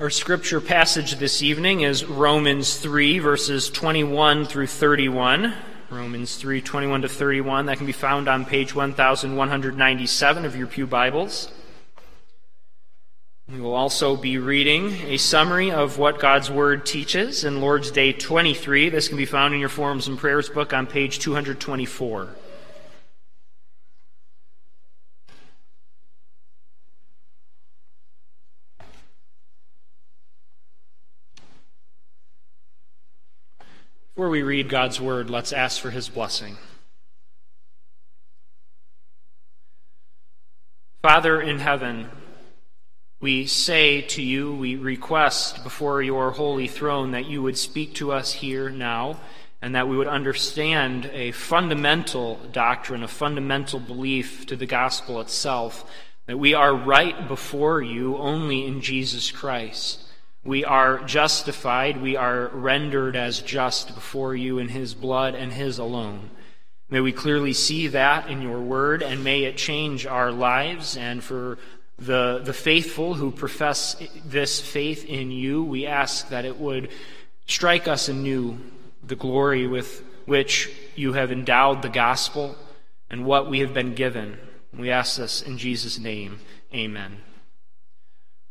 Our scripture passage this evening is Romans 3, verses 21 through 31. Romans 3, 21 to 31. That can be found on page 1197 of your Pew Bibles. We will also be reading a summary of what God's Word teaches in Lord's Day 23. This can be found in your Forms and Prayers book on page 224. Before we read God's word, let's ask for his blessing. Father in heaven, we say to you, we request before your holy throne that you would speak to us here now and that we would understand a fundamental doctrine, a fundamental belief to the gospel itself, that we are right before you only in Jesus Christ. We are justified, we are rendered as just before you in His blood and His alone. May we clearly see that in your word, and may it change our lives. And for the, the faithful who profess this faith in you, we ask that it would strike us anew the glory with which you have endowed the gospel and what we have been given. We ask this in Jesus' name. Amen.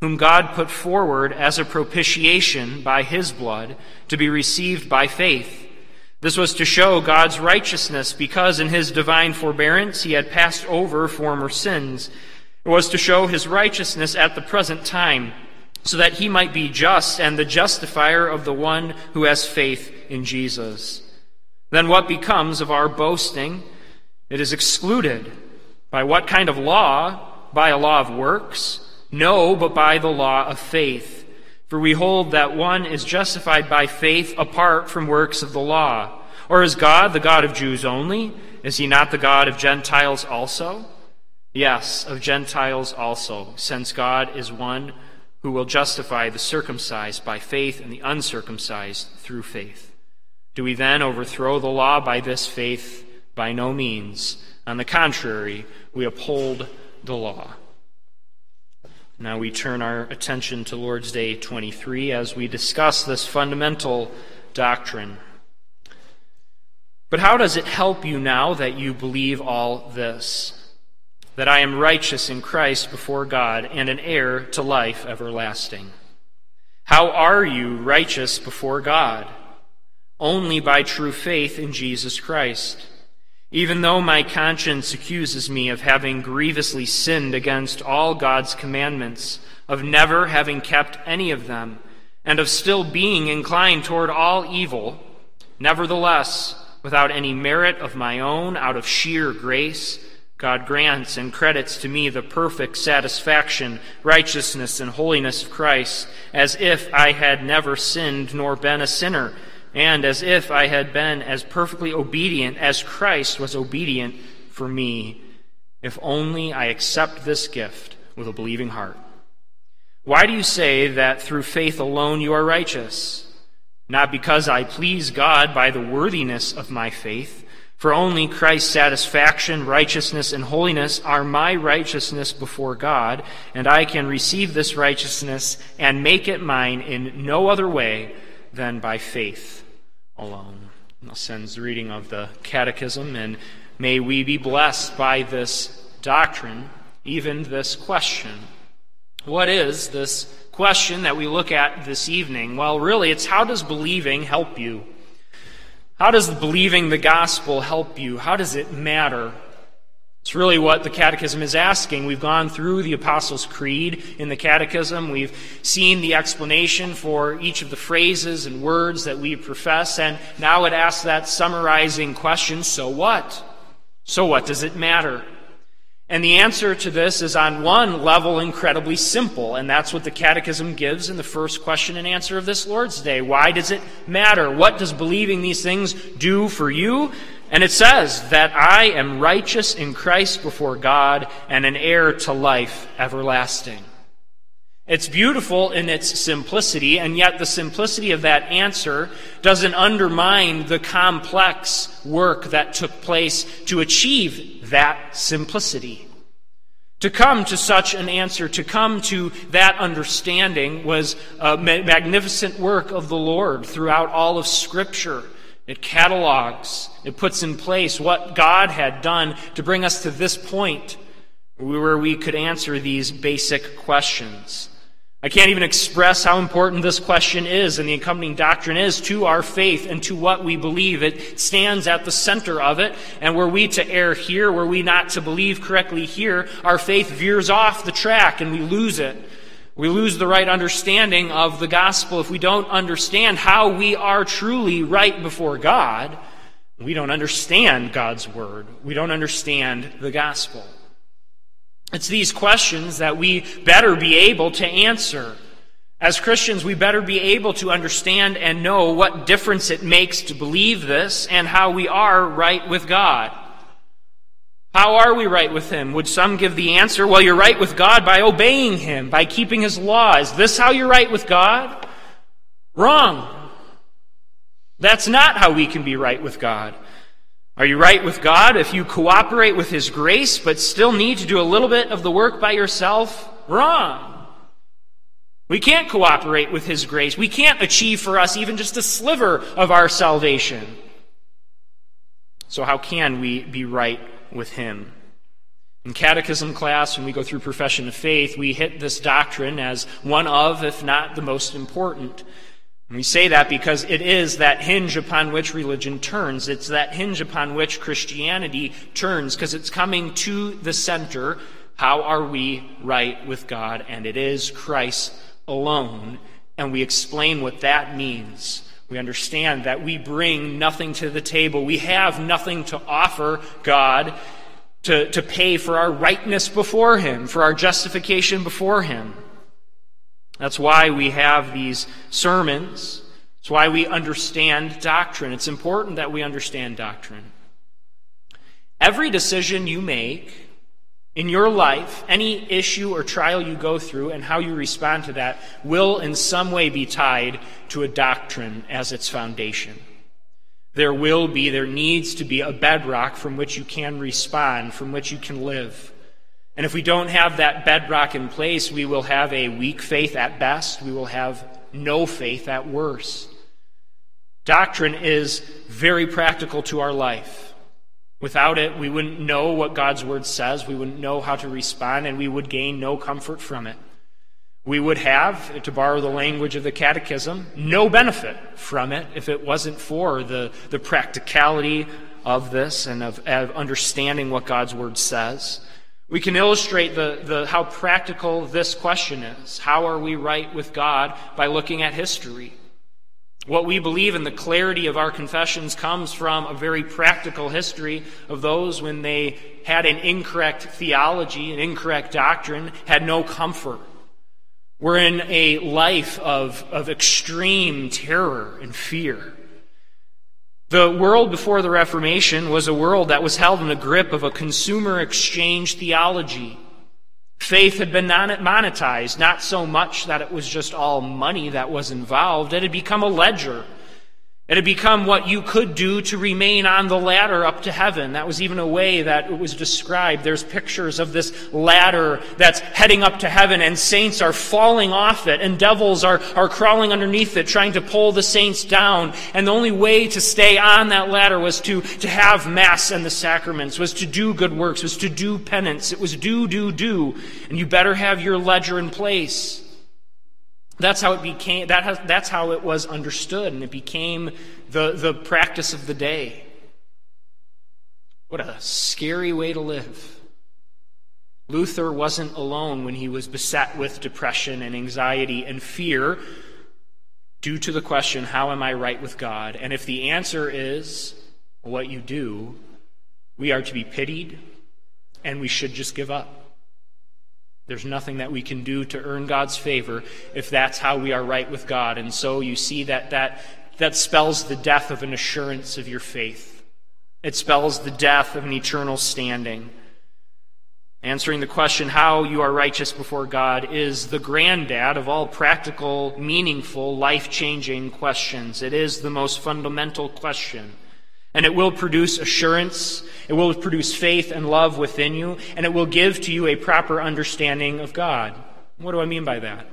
whom God put forward as a propitiation by his blood to be received by faith. This was to show God's righteousness because in his divine forbearance he had passed over former sins. It was to show his righteousness at the present time so that he might be just and the justifier of the one who has faith in Jesus. Then what becomes of our boasting? It is excluded. By what kind of law? By a law of works? No, but by the law of faith. For we hold that one is justified by faith apart from works of the law. Or is God the God of Jews only? Is he not the God of Gentiles also? Yes, of Gentiles also, since God is one who will justify the circumcised by faith and the uncircumcised through faith. Do we then overthrow the law by this faith? By no means. On the contrary, we uphold the law. Now we turn our attention to Lord's Day 23 as we discuss this fundamental doctrine. But how does it help you now that you believe all this? That I am righteous in Christ before God and an heir to life everlasting. How are you righteous before God? Only by true faith in Jesus Christ. Even though my conscience accuses me of having grievously sinned against all God's commandments, of never having kept any of them, and of still being inclined toward all evil, nevertheless, without any merit of my own, out of sheer grace, God grants and credits to me the perfect satisfaction, righteousness, and holiness of Christ, as if I had never sinned nor been a sinner and as if I had been as perfectly obedient as Christ was obedient for me, if only I accept this gift with a believing heart. Why do you say that through faith alone you are righteous? Not because I please God by the worthiness of my faith, for only Christ's satisfaction, righteousness, and holiness are my righteousness before God, and I can receive this righteousness and make it mine in no other way than by faith alone. I'll send the reading of the Catechism, and may we be blessed by this doctrine, even this question. What is this question that we look at this evening? Well, really, it's how does believing help you? How does believing the gospel help you? How does it matter? It's really what the Catechism is asking. We've gone through the Apostles' Creed in the Catechism. We've seen the explanation for each of the phrases and words that we profess, and now it asks that summarizing question so what? So what does it matter? And the answer to this is on one level incredibly simple, and that's what the Catechism gives in the first question and answer of this Lord's Day. Why does it matter? What does believing these things do for you? And it says that I am righteous in Christ before God and an heir to life everlasting. It's beautiful in its simplicity, and yet the simplicity of that answer doesn't undermine the complex work that took place to achieve that simplicity. To come to such an answer, to come to that understanding, was a magnificent work of the Lord throughout all of Scripture. It catalogs, it puts in place what God had done to bring us to this point where we could answer these basic questions. I can't even express how important this question is and the accompanying doctrine is to our faith and to what we believe. It stands at the center of it, and were we to err here, were we not to believe correctly here, our faith veers off the track and we lose it. We lose the right understanding of the gospel if we don't understand how we are truly right before God. We don't understand God's word. We don't understand the gospel. It's these questions that we better be able to answer. As Christians, we better be able to understand and know what difference it makes to believe this and how we are right with God. How are we right with Him? Would some give the answer, well, you're right with God by obeying Him, by keeping His law. Is this how you're right with God? Wrong. That's not how we can be right with God. Are you right with God if you cooperate with His grace but still need to do a little bit of the work by yourself? Wrong. We can't cooperate with His grace. We can't achieve for us even just a sliver of our salvation. So, how can we be right with Him? In catechism class, when we go through profession of faith, we hit this doctrine as one of, if not the most important. And we say that because it is that hinge upon which religion turns. It's that hinge upon which Christianity turns, because it's coming to the center. How are we right with God? And it is Christ alone. And we explain what that means. We understand that we bring nothing to the table. We have nothing to offer God to, to pay for our rightness before Him, for our justification before Him. That's why we have these sermons. It's why we understand doctrine. It's important that we understand doctrine. Every decision you make in your life, any issue or trial you go through, and how you respond to that will in some way be tied to a doctrine as its foundation. There will be, there needs to be a bedrock from which you can respond, from which you can live. And if we don't have that bedrock in place, we will have a weak faith at best. We will have no faith at worst. Doctrine is very practical to our life. Without it, we wouldn't know what God's Word says. We wouldn't know how to respond, and we would gain no comfort from it. We would have, to borrow the language of the Catechism, no benefit from it if it wasn't for the, the practicality of this and of, of understanding what God's Word says. We can illustrate the, the, how practical this question is. How are we right with God by looking at history? What we believe in the clarity of our confessions comes from a very practical history of those when they had an incorrect theology, an incorrect doctrine, had no comfort. We're in a life of, of extreme terror and fear. The world before the Reformation was a world that was held in the grip of a consumer exchange theology. Faith had been monetized, not so much that it was just all money that was involved. It had become a ledger. It had become what you could do to remain on the ladder up to heaven. That was even a way that it was described. There's pictures of this ladder that's heading up to heaven, and saints are falling off it, and devils are, are crawling underneath it, trying to pull the saints down. And the only way to stay on that ladder was to, to have Mass and the sacraments, was to do good works, was to do penance. It was do, do, do. And you better have your ledger in place. That's how it became, that has, that's how it was understood, and it became the, the practice of the day. What a scary way to live. Luther wasn't alone when he was beset with depression and anxiety and fear due to the question, How am I right with God? And if the answer is what you do, we are to be pitied, and we should just give up. There's nothing that we can do to earn God's favor if that's how we are right with God. And so you see that that, that spells the death of an assurance of your faith. It spells the death of an eternal standing. Answering the question how you are righteous before God is the granddad of all practical, meaningful, life changing questions. It is the most fundamental question. And it will produce assurance, it will produce faith and love within you, and it will give to you a proper understanding of God. What do I mean by that?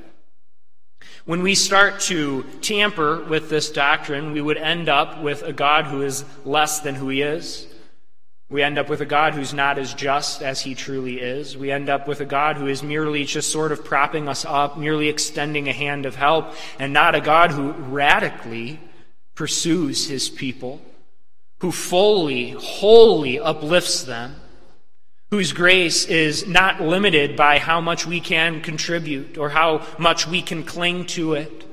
When we start to tamper with this doctrine, we would end up with a God who is less than who he is. We end up with a God who's not as just as he truly is. We end up with a God who is merely just sort of propping us up, merely extending a hand of help, and not a God who radically pursues his people who fully, wholly uplifts them, whose grace is not limited by how much we can contribute or how much we can cling to it.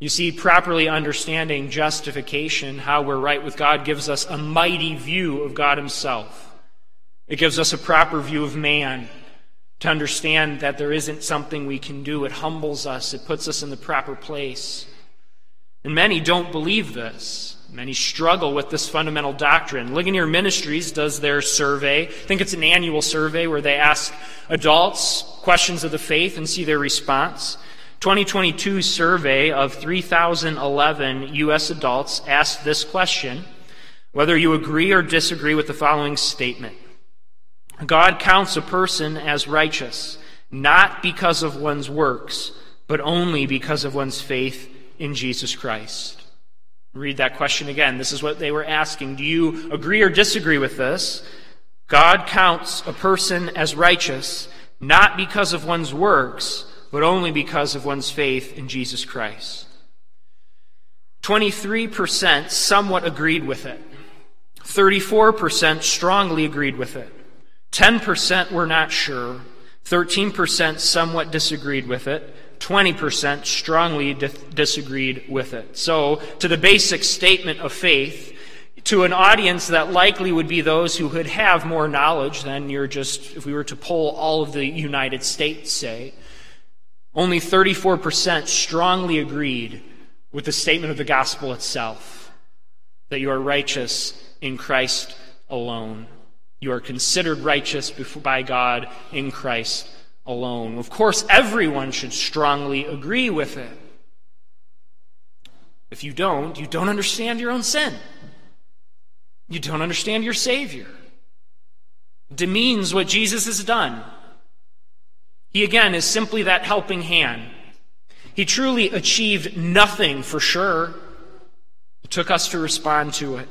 You see, properly understanding justification, how we're right with God, gives us a mighty view of God Himself. It gives us a proper view of man to understand that there isn't something we can do. It humbles us, it puts us in the proper place. And many don't believe this. Many struggle with this fundamental doctrine. Ligonier Ministries does their survey. I think it's an annual survey where they ask adults questions of the faith and see their response. 2022 survey of 3,011 U.S. adults asked this question whether you agree or disagree with the following statement God counts a person as righteous, not because of one's works, but only because of one's faith in Jesus Christ. Read that question again. This is what they were asking. Do you agree or disagree with this? God counts a person as righteous not because of one's works, but only because of one's faith in Jesus Christ. 23% somewhat agreed with it. 34% strongly agreed with it. 10% were not sure. 13% somewhat disagreed with it. 20% strongly di- disagreed with it. So, to the basic statement of faith, to an audience that likely would be those who would have more knowledge than you're just, if we were to poll all of the United States, say, only 34% strongly agreed with the statement of the gospel itself that you are righteous in Christ alone. You are considered righteous by God in Christ alone. Of course, everyone should strongly agree with it. If you don't, you don't understand your own sin. You don't understand your Savior. It demeans what Jesus has done. He again is simply that helping hand. He truly achieved nothing for sure. It took us to respond to it.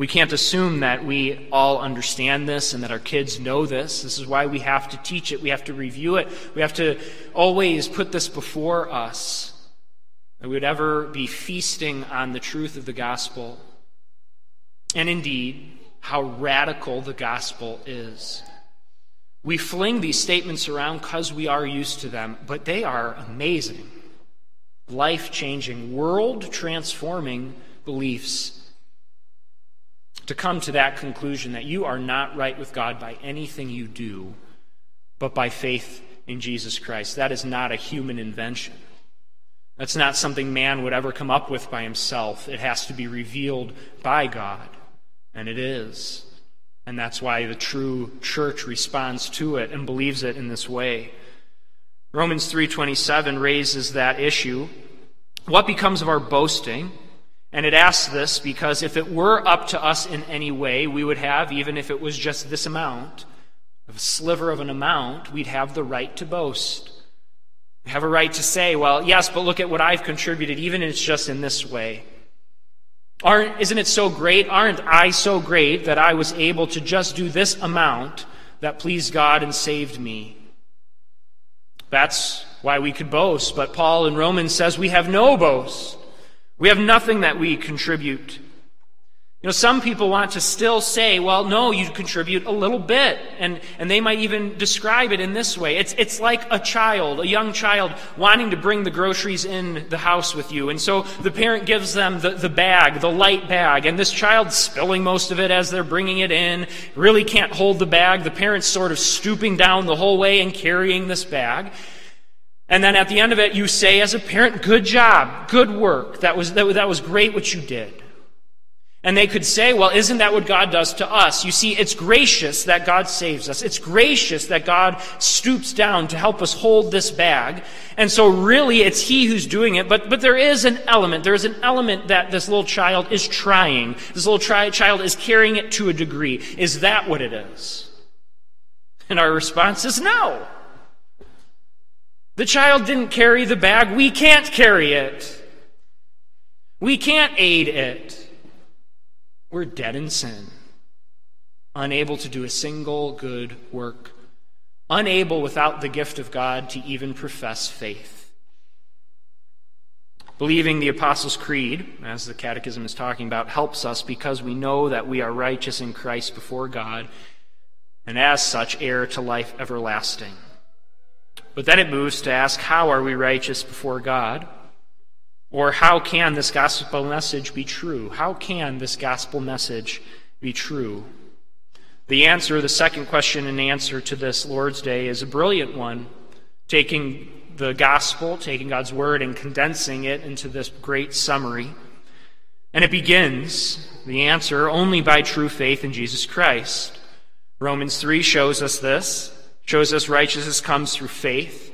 We can't assume that we all understand this and that our kids know this. This is why we have to teach it. We have to review it. We have to always put this before us. That we would ever be feasting on the truth of the gospel. And indeed, how radical the gospel is. We fling these statements around because we are used to them, but they are amazing, life changing, world transforming beliefs to come to that conclusion that you are not right with God by anything you do, but by faith in Jesus Christ. That is not a human invention. That's not something man would ever come up with by himself. It has to be revealed by God, and it is. And that's why the true church responds to it and believes it in this way. Romans 3:27 raises that issue. What becomes of our boasting? And it asks this because if it were up to us in any way, we would have, even if it was just this amount, a sliver of an amount, we'd have the right to boast. We have a right to say, well, yes, but look at what I've contributed, even if it's just in this way. Aren't, isn't it so great? Aren't I so great that I was able to just do this amount that pleased God and saved me? That's why we could boast. But Paul in Romans says we have no boast. We have nothing that we contribute. You know, some people want to still say, well, no, you contribute a little bit. And, and they might even describe it in this way. It's, it's like a child, a young child, wanting to bring the groceries in the house with you. And so the parent gives them the, the bag, the light bag, and this child's spilling most of it as they're bringing it in, really can't hold the bag. The parent's sort of stooping down the whole way and carrying this bag. And then at the end of it, you say as a parent, good job, good work. That was, that, that was great what you did. And they could say, well, isn't that what God does to us? You see, it's gracious that God saves us. It's gracious that God stoops down to help us hold this bag. And so really it's He who's doing it. But, but there is an element. There is an element that this little child is trying. This little tri- child is carrying it to a degree. Is that what it is? And our response is no. The child didn't carry the bag. We can't carry it. We can't aid it. We're dead in sin, unable to do a single good work, unable without the gift of God to even profess faith. Believing the Apostles' Creed, as the Catechism is talking about, helps us because we know that we are righteous in Christ before God, and as such, heir to life everlasting. But then it moves to ask, how are we righteous before God? Or how can this gospel message be true? How can this gospel message be true? The answer, the second question and answer to this Lord's Day is a brilliant one, taking the gospel, taking God's word, and condensing it into this great summary. And it begins, the answer, only by true faith in Jesus Christ. Romans 3 shows us this, shows us righteousness comes through faith.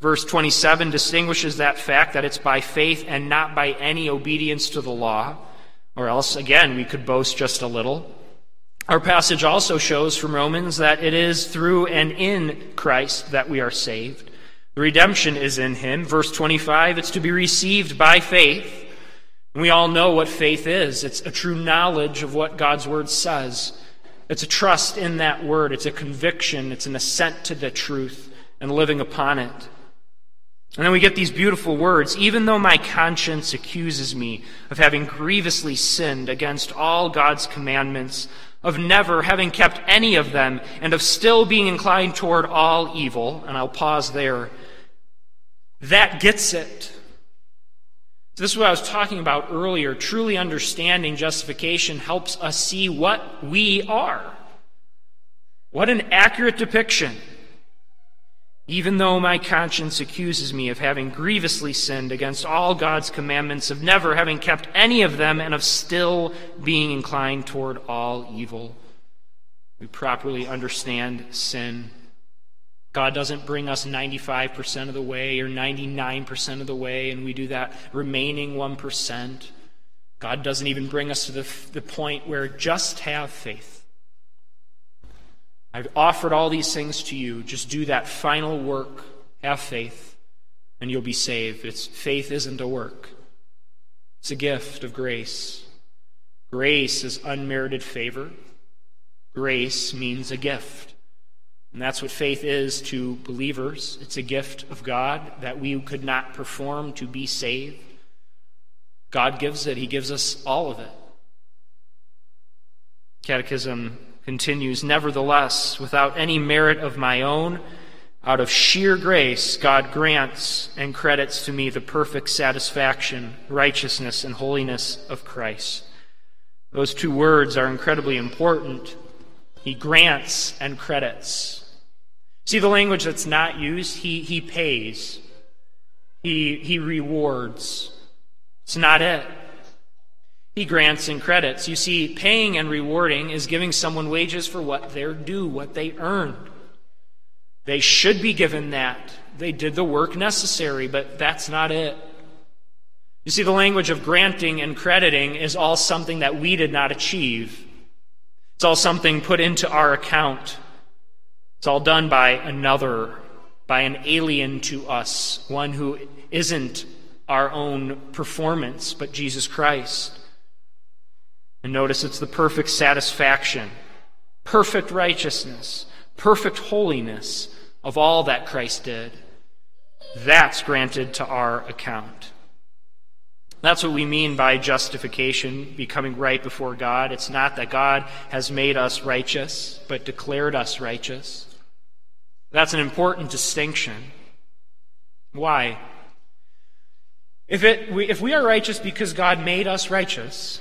Verse 27 distinguishes that fact that it's by faith and not by any obedience to the law, or else, again, we could boast just a little. Our passage also shows from Romans that it is through and in Christ that we are saved. The redemption is in Him. Verse 25, it's to be received by faith. And we all know what faith is it's a true knowledge of what God's Word says. It's a trust in that Word, it's a conviction, it's an assent to the truth and living upon it. And then we get these beautiful words even though my conscience accuses me of having grievously sinned against all God's commandments, of never having kept any of them, and of still being inclined toward all evil, and I'll pause there, that gets it. So this is what I was talking about earlier. Truly understanding justification helps us see what we are. What an accurate depiction even though my conscience accuses me of having grievously sinned against all God's commandments, of never having kept any of them, and of still being inclined toward all evil. We properly understand sin. God doesn't bring us 95% of the way or 99% of the way, and we do that remaining 1%. God doesn't even bring us to the, the point where just have faith. I've offered all these things to you. Just do that final work. Have faith, and you'll be saved. It's, faith isn't a work, it's a gift of grace. Grace is unmerited favor. Grace means a gift. And that's what faith is to believers. It's a gift of God that we could not perform to be saved. God gives it, He gives us all of it. Catechism continues, Nevertheless, without any merit of my own, out of sheer grace, God grants and credits to me the perfect satisfaction, righteousness, and holiness of Christ. Those two words are incredibly important. He grants and credits. See the language that's not used? He, he pays, he, he rewards. It's not it. He grants and credits. You see, paying and rewarding is giving someone wages for what they're due, what they earned. They should be given that. They did the work necessary, but that's not it. You see, the language of granting and crediting is all something that we did not achieve. It's all something put into our account. It's all done by another, by an alien to us, one who isn't our own performance, but Jesus Christ. And notice it's the perfect satisfaction, perfect righteousness, perfect holiness of all that Christ did. That's granted to our account. That's what we mean by justification, becoming right before God. It's not that God has made us righteous, but declared us righteous. That's an important distinction. Why? If, it, we, if we are righteous because God made us righteous,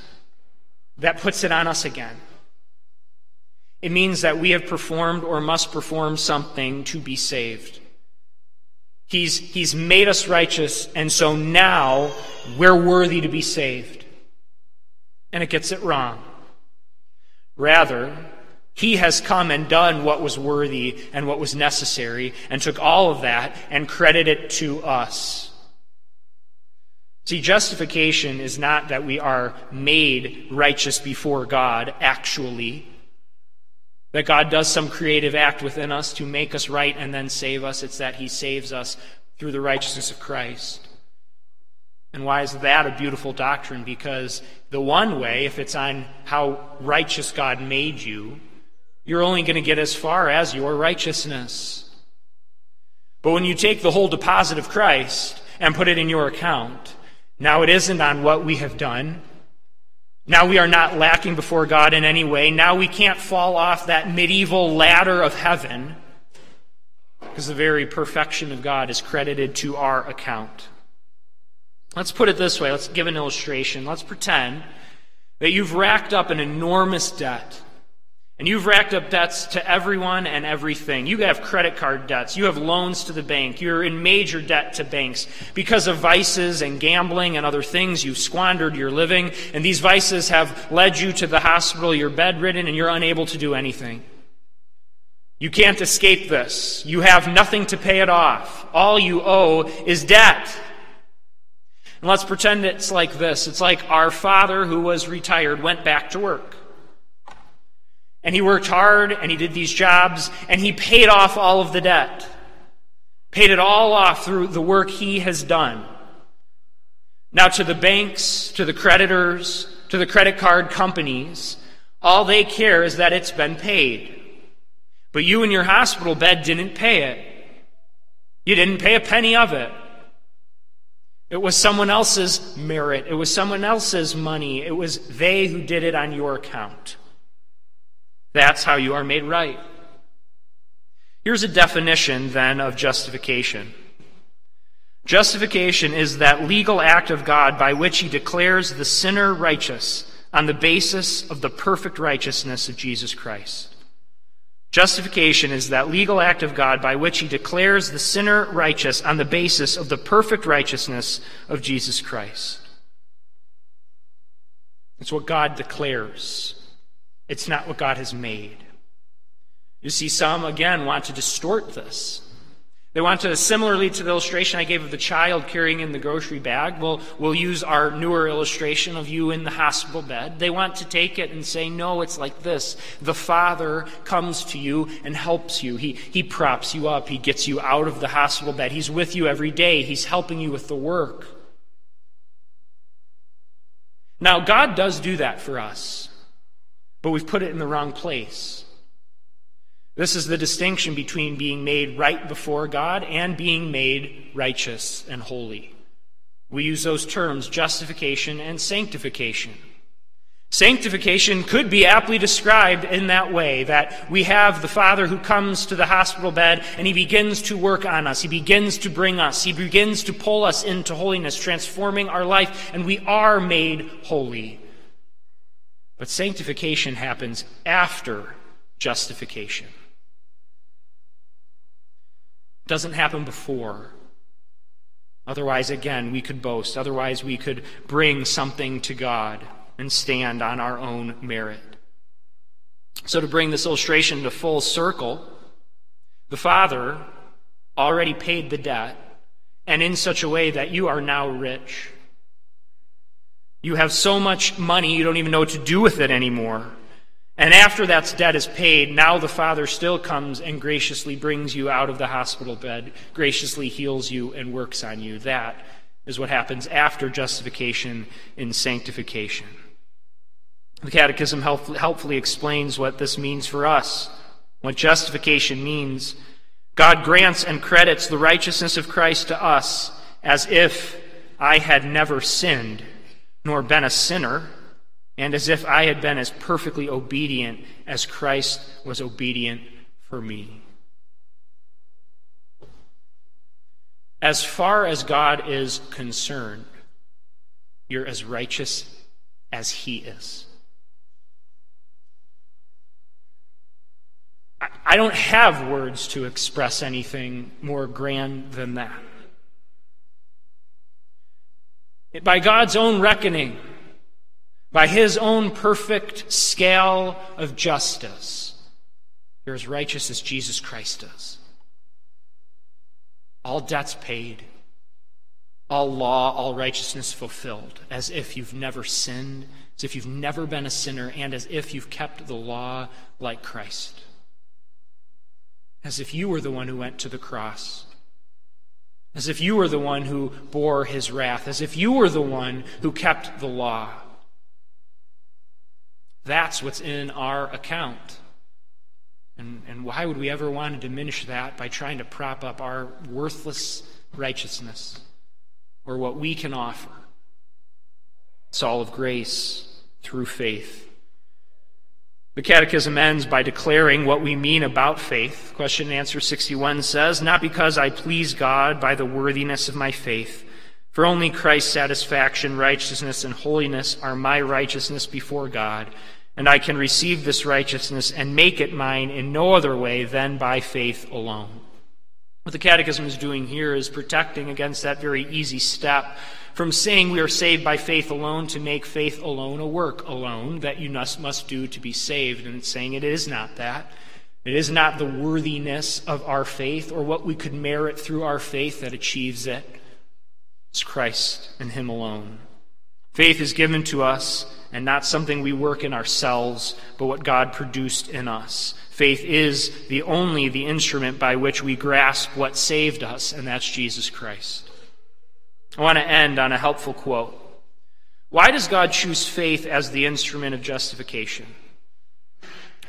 that puts it on us again. It means that we have performed or must perform something to be saved. He's, he's made us righteous, and so now we're worthy to be saved. And it gets it wrong. Rather, he has come and done what was worthy and what was necessary and took all of that and credited it to us. See, justification is not that we are made righteous before God, actually. That God does some creative act within us to make us right and then save us. It's that He saves us through the righteousness of Christ. And why is that a beautiful doctrine? Because the one way, if it's on how righteous God made you, you're only going to get as far as your righteousness. But when you take the whole deposit of Christ and put it in your account, now it isn't on what we have done. Now we are not lacking before God in any way. Now we can't fall off that medieval ladder of heaven because the very perfection of God is credited to our account. Let's put it this way. Let's give an illustration. Let's pretend that you've racked up an enormous debt. And you've racked up debts to everyone and everything. You have credit card debts. You have loans to the bank. You're in major debt to banks. Because of vices and gambling and other things, you've squandered your living. And these vices have led you to the hospital. You're bedridden and you're unable to do anything. You can't escape this. You have nothing to pay it off. All you owe is debt. And let's pretend it's like this. It's like our father who was retired went back to work. And he worked hard and he did these jobs and he paid off all of the debt. Paid it all off through the work he has done. Now, to the banks, to the creditors, to the credit card companies, all they care is that it's been paid. But you in your hospital bed didn't pay it. You didn't pay a penny of it. It was someone else's merit. It was someone else's money. It was they who did it on your account. That's how you are made right. Here's a definition then of justification. Justification is that legal act of God by which he declares the sinner righteous on the basis of the perfect righteousness of Jesus Christ. Justification is that legal act of God by which he declares the sinner righteous on the basis of the perfect righteousness of Jesus Christ. It's what God declares. It's not what God has made. You see, some, again, want to distort this. They want to, similarly to the illustration I gave of the child carrying in the grocery bag, we'll, we'll use our newer illustration of you in the hospital bed. They want to take it and say, no, it's like this. The Father comes to you and helps you. He, he props you up. He gets you out of the hospital bed. He's with you every day. He's helping you with the work. Now, God does do that for us but we've put it in the wrong place. This is the distinction between being made right before God and being made righteous and holy. We use those terms, justification and sanctification. Sanctification could be aptly described in that way that we have the Father who comes to the hospital bed and he begins to work on us. He begins to bring us. He begins to pull us into holiness, transforming our life, and we are made holy. But sanctification happens after justification. It doesn't happen before. Otherwise, again, we could boast. Otherwise, we could bring something to God and stand on our own merit. So, to bring this illustration to full circle, the Father already paid the debt, and in such a way that you are now rich. You have so much money, you don't even know what to do with it anymore. And after that debt is paid, now the Father still comes and graciously brings you out of the hospital bed, graciously heals you and works on you. That is what happens after justification in sanctification. The Catechism helpfully explains what this means for us, what justification means. God grants and credits the righteousness of Christ to us as if I had never sinned, nor been a sinner, and as if I had been as perfectly obedient as Christ was obedient for me. As far as God is concerned, you're as righteous as He is. I don't have words to express anything more grand than that. By God's own reckoning, by His own perfect scale of justice, you're as righteous as Jesus Christ is. All debts paid, all law, all righteousness fulfilled, as if you've never sinned, as if you've never been a sinner, and as if you've kept the law like Christ as if you were the one who went to the cross, as if you were the one who bore his wrath, as if you were the one who kept the law. That's what's in our account. And, and why would we ever want to diminish that by trying to prop up our worthless righteousness or what we can offer? It's all of grace through faith. The Catechism ends by declaring what we mean about faith. Question and answer 61 says, Not because I please God by the worthiness of my faith, for only Christ's satisfaction, righteousness, and holiness are my righteousness before God, and I can receive this righteousness and make it mine in no other way than by faith alone. What the Catechism is doing here is protecting against that very easy step from saying we are saved by faith alone to make faith alone a work alone that you must, must do to be saved. And saying it is not that. It is not the worthiness of our faith or what we could merit through our faith that achieves it. It's Christ and Him alone. Faith is given to us and not something we work in ourselves, but what God produced in us. Faith is the only the instrument by which we grasp what saved us, and that's Jesus Christ. I want to end on a helpful quote. Why does God choose faith as the instrument of justification?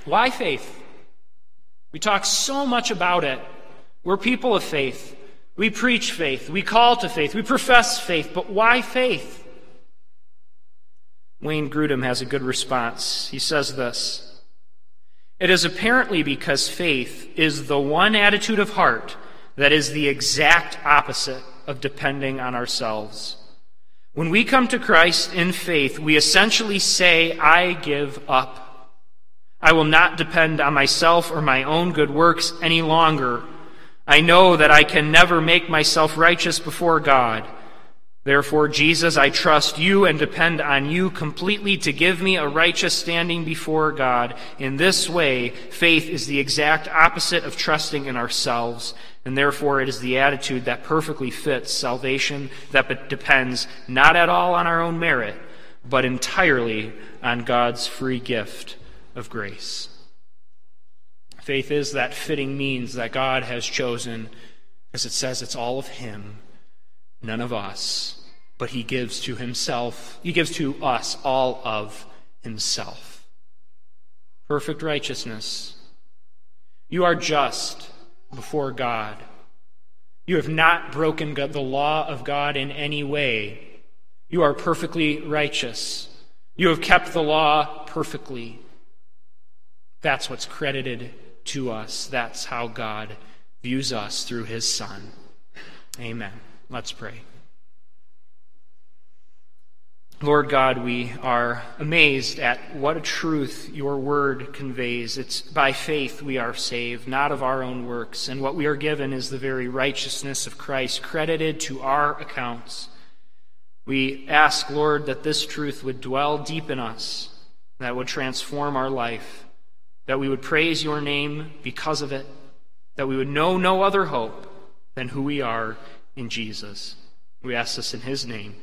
Why faith? We talk so much about it. We're people of faith. We preach faith. We call to faith. We profess faith. But why faith? Wayne Grudem has a good response. He says this It is apparently because faith is the one attitude of heart that is the exact opposite of depending on ourselves. When we come to Christ in faith, we essentially say, I give up. I will not depend on myself or my own good works any longer. I know that I can never make myself righteous before God. Therefore, Jesus, I trust you and depend on you completely to give me a righteous standing before God. In this way, faith is the exact opposite of trusting in ourselves. And therefore, it is the attitude that perfectly fits salvation that depends not at all on our own merit, but entirely on God's free gift of grace. Faith is that fitting means that God has chosen, as it says, it's all of Him, none of us, but He gives to Himself, He gives to us all of Himself. Perfect righteousness. You are just before God. You have not broken the law of God in any way. You are perfectly righteous. You have kept the law perfectly. That's what's credited to us. That's how God views us through his Son. Amen. Let's pray. Lord God, we are amazed at what a truth your word conveys. It's by faith we are saved, not of our own works. And what we are given is the very righteousness of Christ, credited to our accounts. We ask, Lord, that this truth would dwell deep in us, that would transform our life, that we would praise your name because of it, that we would know no other hope than who we are in Jesus. We ask this in his name.